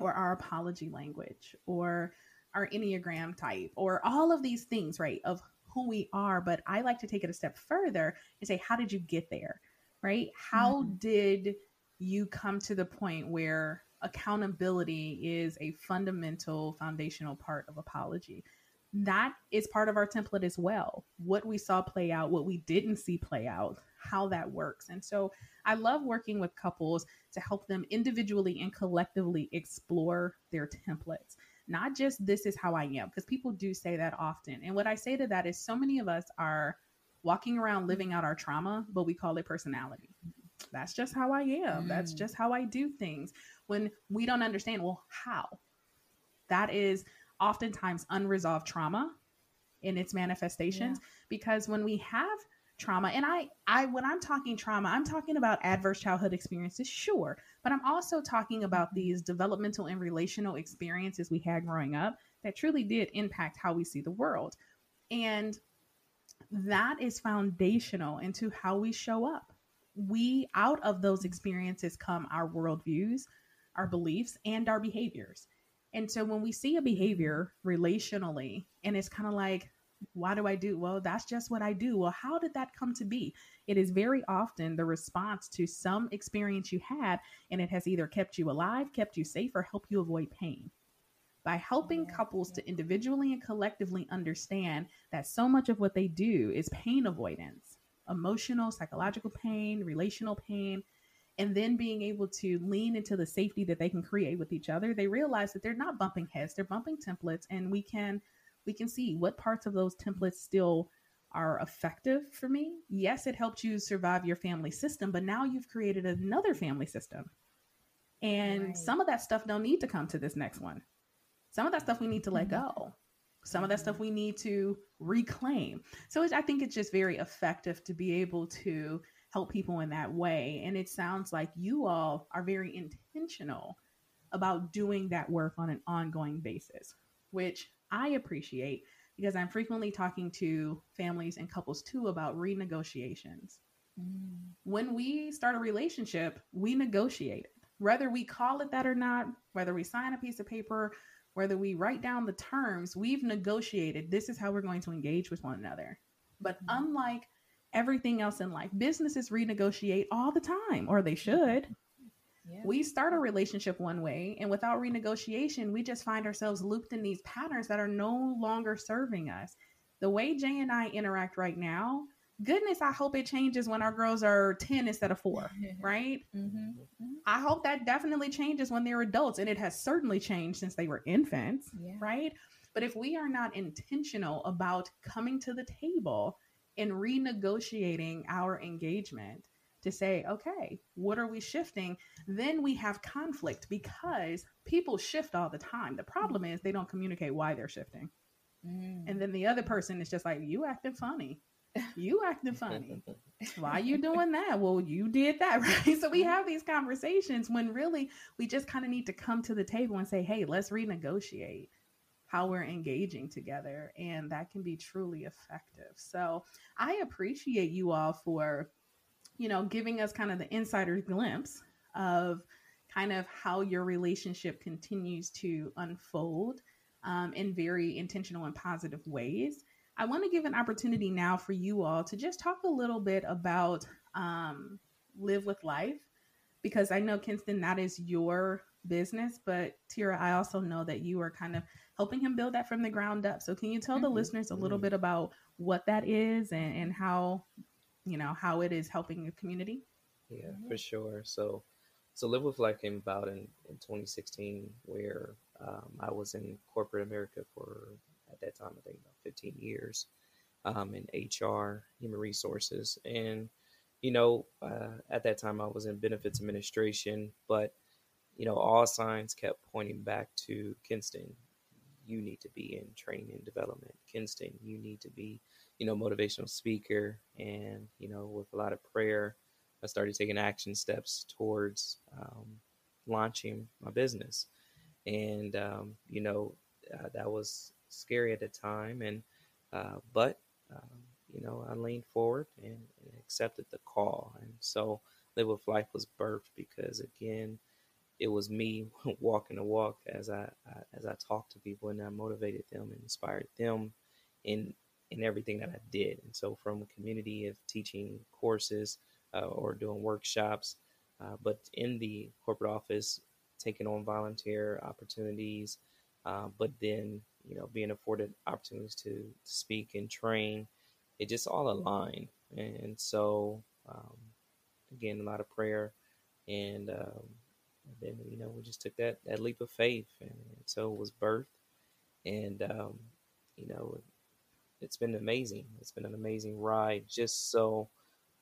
or our apology language or our Enneagram type or all of these things, right, of who we are. But I like to take it a step further and say, how did you get there, right? How mm-hmm. did you come to the point where accountability is a fundamental foundational part of apology that is part of our template as well what we saw play out what we didn't see play out how that works and so i love working with couples to help them individually and collectively explore their templates not just this is how i am because people do say that often and what i say to that is so many of us are walking around living out our trauma but we call it personality that's just how I am. Mm. That's just how I do things. When we don't understand, well, how? That is oftentimes unresolved trauma in its manifestations yeah. because when we have trauma and I I when I'm talking trauma, I'm talking about adverse childhood experiences, sure, but I'm also talking about mm-hmm. these developmental and relational experiences we had growing up that truly did impact how we see the world. And that is foundational into how we show up we out of those experiences come our worldviews, our beliefs, and our behaviors. And so when we see a behavior relationally, and it's kind of like, why do I do? Well, that's just what I do. Well, how did that come to be? It is very often the response to some experience you had, and it has either kept you alive, kept you safe, or helped you avoid pain. by helping couples to individually and collectively understand that so much of what they do is pain avoidance, emotional, psychological pain, relational pain, and then being able to lean into the safety that they can create with each other, they realize that they're not bumping heads, they're bumping templates, and we can we can see what parts of those templates still are effective for me. Yes, it helped you survive your family system, but now you've created another family system. And right. some of that stuff don't need to come to this next one. Some of that stuff we need to let mm-hmm. go. Some of that stuff we need to reclaim. So I think it's just very effective to be able to help people in that way. And it sounds like you all are very intentional about doing that work on an ongoing basis, which I appreciate because I'm frequently talking to families and couples too about renegotiations. Mm. When we start a relationship, we negotiate it. Whether we call it that or not, whether we sign a piece of paper whether we write down the terms, we've negotiated this is how we're going to engage with one another. But mm-hmm. unlike everything else in life, businesses renegotiate all the time, or they should. Yeah. We start a relationship one way, and without renegotiation, we just find ourselves looped in these patterns that are no longer serving us. The way Jay and I interact right now goodness, I hope it changes when our girls are 10 instead of four, right? Mm-hmm. Mm-hmm. I hope that definitely changes when they're adults. And it has certainly changed since they were infants, yeah. right? But if we are not intentional about coming to the table and renegotiating our engagement to say, okay, what are we shifting? Then we have conflict because people shift all the time. The problem is they don't communicate why they're shifting. Mm. And then the other person is just like, you acting funny you acting funny. Why you doing that? Well, you did that, right? So we have these conversations when really we just kind of need to come to the table and say, hey, let's renegotiate how we're engaging together. And that can be truly effective. So I appreciate you all for, you know, giving us kind of the insider's glimpse of kind of how your relationship continues to unfold um, in very intentional and positive ways. I want to give an opportunity now for you all to just talk a little bit about um, Live with Lyfe, because I know, Kenston, that is your business, but Terah, I also know that you are kind of helping him build that from the ground up. So, can you tell mm-hmm. the listeners a little mm-hmm. bit about what that is and, and how, you know, how it is helping the community? Yeah, mm-hmm. for sure. So, so Live with Lyfe came about in, in 2016, where um, I was in corporate America for at that time, I think about 15 years um, in HR, human resources. And, you know, uh, at that time I was in benefits administration, but, you know, all signs kept pointing back to Kenston. You need to be in training and development. Kenston, you need to be, you know, motivational speaker. And, you know, with a lot of prayer, I started taking action steps towards um, launching my business. And, um, you know, uh, that was scary at the time, and uh, but um, you know I leaned forward and, and, accepted the call, and so Live with Lyfe was birthed because again, it was me walking the walk as I, I as I talked to people and I motivated them and inspired them in in everything that I did, and so from a community of teaching courses uh, or doing workshops, uh, but in the corporate office, taking on volunteer opportunities, uh, but then you know, being afforded opportunities to, to speak and train, it just all aligned. And so, um, again, a lot of prayer, and, um, then you know we just took that that leap of faith, and, so it was birthed, and um, you know, it's been amazing. It's been an amazing ride, just so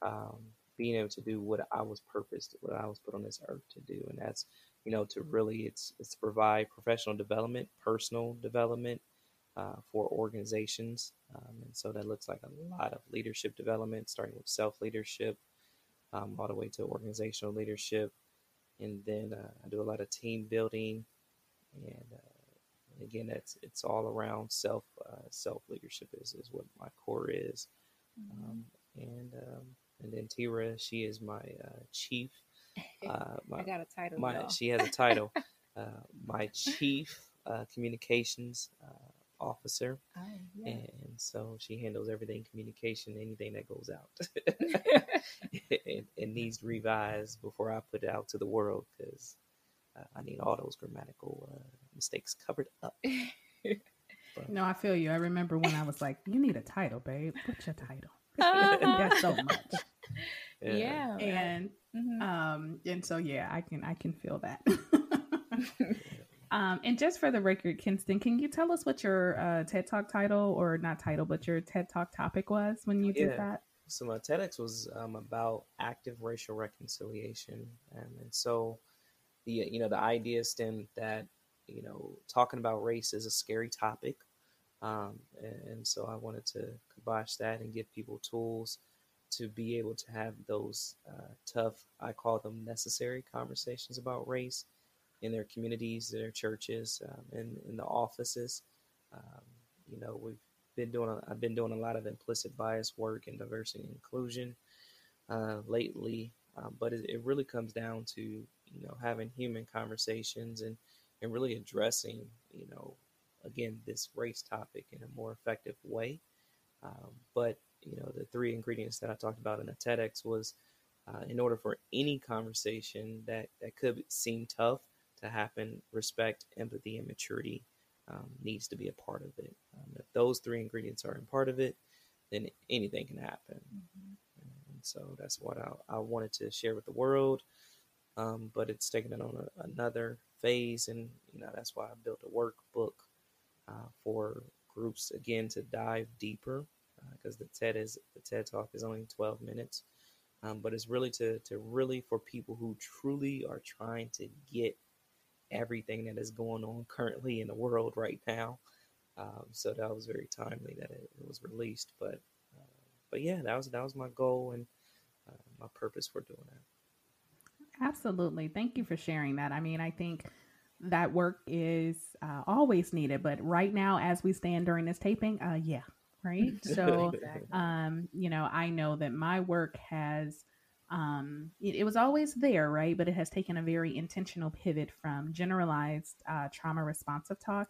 um, being able to do what I was purposed, what I was put on this earth to do, and that's you know, to really it's it's to provide professional development, personal development uh, for organizations, um, and so that looks like a lot of leadership development, starting with self leadership, um, all the way to organizational leadership, and then uh, I do a lot of team building, and uh, again, that's it's all around self uh, self leadership is is what my core is, mm-hmm. um, and um, and then Terah, she is my uh, chief uh, my, I got a title. My, she has a title. uh, my chief uh, communications officer, oh, yeah. and so she handles everything communication, anything that goes out. it, it, needs revised before I put it out to the world because uh, I need all those grammatical uh, mistakes covered up. But. No, I feel you. I remember when I was like, "You need a title, babe. What's your title?" That's so much. Yeah, yeah and mm-hmm. um, and so yeah, I can I can feel that. Um, and just for the record, Kenston, can you tell us what your uh, TED Talk title or not title, but your TED Talk topic was when you yeah. did that? So my TEDx was um, about active racial reconciliation, um, and so the you know the idea stemmed that you know talking about race is a scary topic, um, and, and, so I wanted to kibosh that and give people tools to be able to have those uh, tough, I call them necessary conversations about race in their communities, their churches, um, and in the offices. Um, you know, we've been doing a, I've been doing a lot of implicit bias work and diversity and inclusion uh, lately, um, but it, it, really comes down to you know having human conversations and and really addressing you know again this race topic in a more effective way. Um, but you know the three ingredients that I talked about in the TEDx was uh, in order for any conversation that that could seem tough to happen, respect, empathy, and maturity um, needs to be a part of it. Um, if those three ingredients are in part of it, then anything can happen. Mm-hmm. And so that's what I, I, wanted to share with the world. Um, but it's taken it on a, another phase, and you know that's why I built a workbook uh, for groups again to dive deeper because uh, the TED is the TED Talk is only 12 minutes, um, but it's really to to really for people who truly are trying to get everything that is going on currently in the world right now. Um, so that was very timely that it, it was released. But uh, but yeah, that was that was my goal and uh, my purpose for doing that. Absolutely, thank you for sharing that. I mean, I think that work is uh, always needed, but right now, as we stand during this taping, uh, yeah, right. So, um, you know, I know that my work has um, it, it, was always there, right? But it has taken a very intentional pivot from generalized uh, trauma responsive talk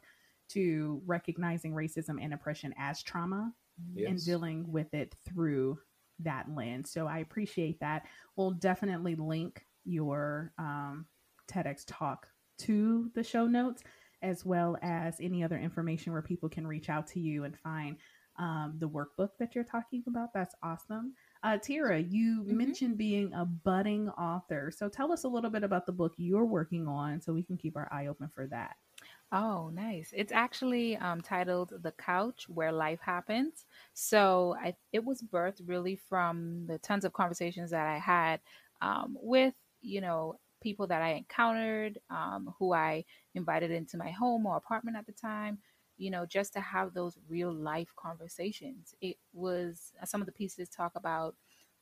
to recognizing racism and oppression as trauma yes. and dealing with it through that lens. So I appreciate that. We'll definitely link your um, TEDx talk to the show notes, as well as any other information where people can reach out to you and find um, the workbook that you're talking about. That's awesome. Uh, Terah, you mm-hmm. mentioned being a budding author. So tell us a little bit about the book you're working on so we can keep our eye open for that. Oh, nice. It's actually um, titled The Couch Where Life Happens. So I, it was birthed really from the tons of conversations that I had um, with, you know, people that I encountered, um, who I invited into my home or apartment at the time, you know, just to have those real life conversations. It was uh, some of the pieces talk about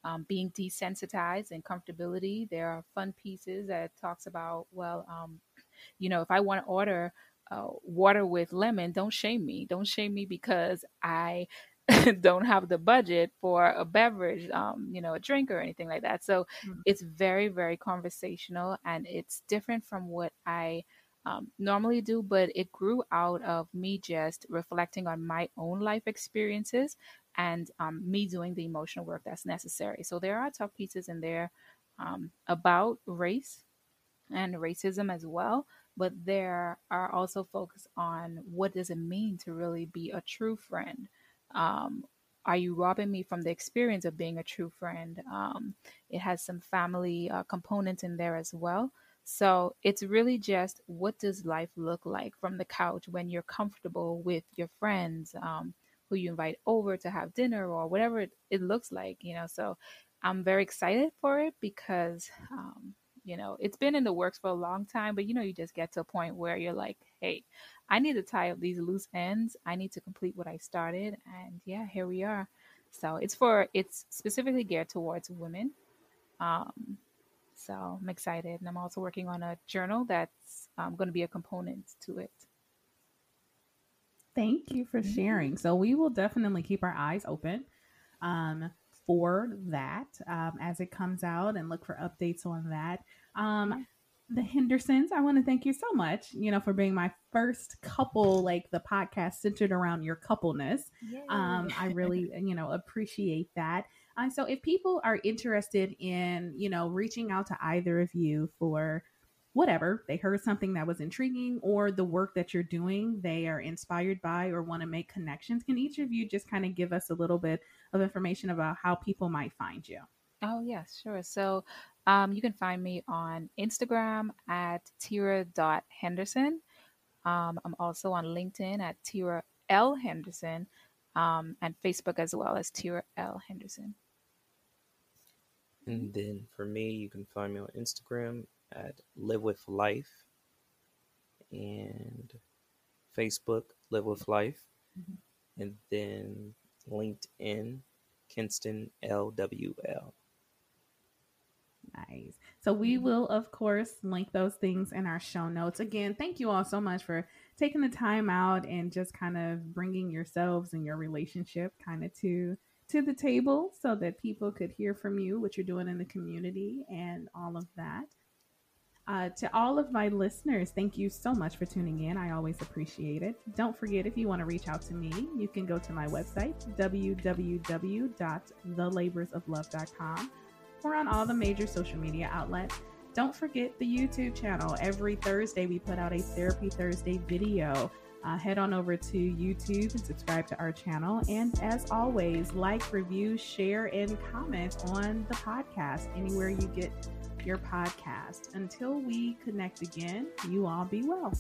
um, being desensitized and comfortability. There are fun pieces that talks about, well, um, you know, if I want to order uh, water with lemon, don't shame me. Don't shame me because I don't have the budget for a beverage, um, you know, a drink or anything like that. So mm-hmm. it's very, very conversational and it's different from what I um, normally do, but it grew out of me just reflecting on my own life experiences and um, me doing the emotional work that's necessary. So there are tough pieces in there um, about race and racism as well, but there are also focus on what does it mean to really be a true friend. Um, are you robbing me from the experience of being a true friend? Um, it has some family uh, components in there as well. So it's really just what does life look like from the couch when you're comfortable with your friends um, who you invite over to have dinner or whatever it, it, looks like, you know. So I'm very excited for it because, um, you know, it's been in the works for a long time, but you know, you just get to a point where you're like, hey, I need to tie up these loose ends. I need to complete what I started. And yeah, here we are. So it's for, it's specifically geared towards women. Um, so I'm excited. And I'm also working on a journal that's um, going to be a component to it. Thank you for sharing. So we will definitely keep our eyes open um, for that um, as it comes out and look for updates on that. Um, the Hendersons, I want to thank you so much, you know, for being my first couple, like the podcast centered around your coupleness. Um, I really, you know, appreciate that. Uh, so if people are interested in, you know, reaching out to either of you for whatever they heard something that was intriguing or the work that you're doing they are inspired by or want to make connections can each of you just kind of give us a little bit of information about how people might find you? Oh yes sure. So um, you can find me on instagram at terah.henderson um, i'm also on linkedin at terah l henderson um, and facebook as well as terah l henderson and then for me you can find me on instagram at Live with Lyfe and Facebook, Live with Lyfe, mm-hmm. and then LinkedIn, Kenston LWL. Nice. So we mm-hmm. will, of course, link those things in our show notes. Again, thank you all so much for taking the time out and just kind of bringing yourselves and your relationship kind of to to the table so that people could hear from you what you're doing in the community and all of that. Uh, to all of my listeners, thank you so much for tuning in. I always appreciate it. Don't forget, if you want to reach out to me, you can go to my website, www.thelaborsoflove.com, or on all the major social media outlets. Don't forget the YouTube channel. Every Thursday, we put out a Therapy Thursday video. Uh, head on over to YouTube and subscribe to our channel. And as always, like, review, share, and comment on the podcast anywhere you get your podcast. Until we connect again, you all be well.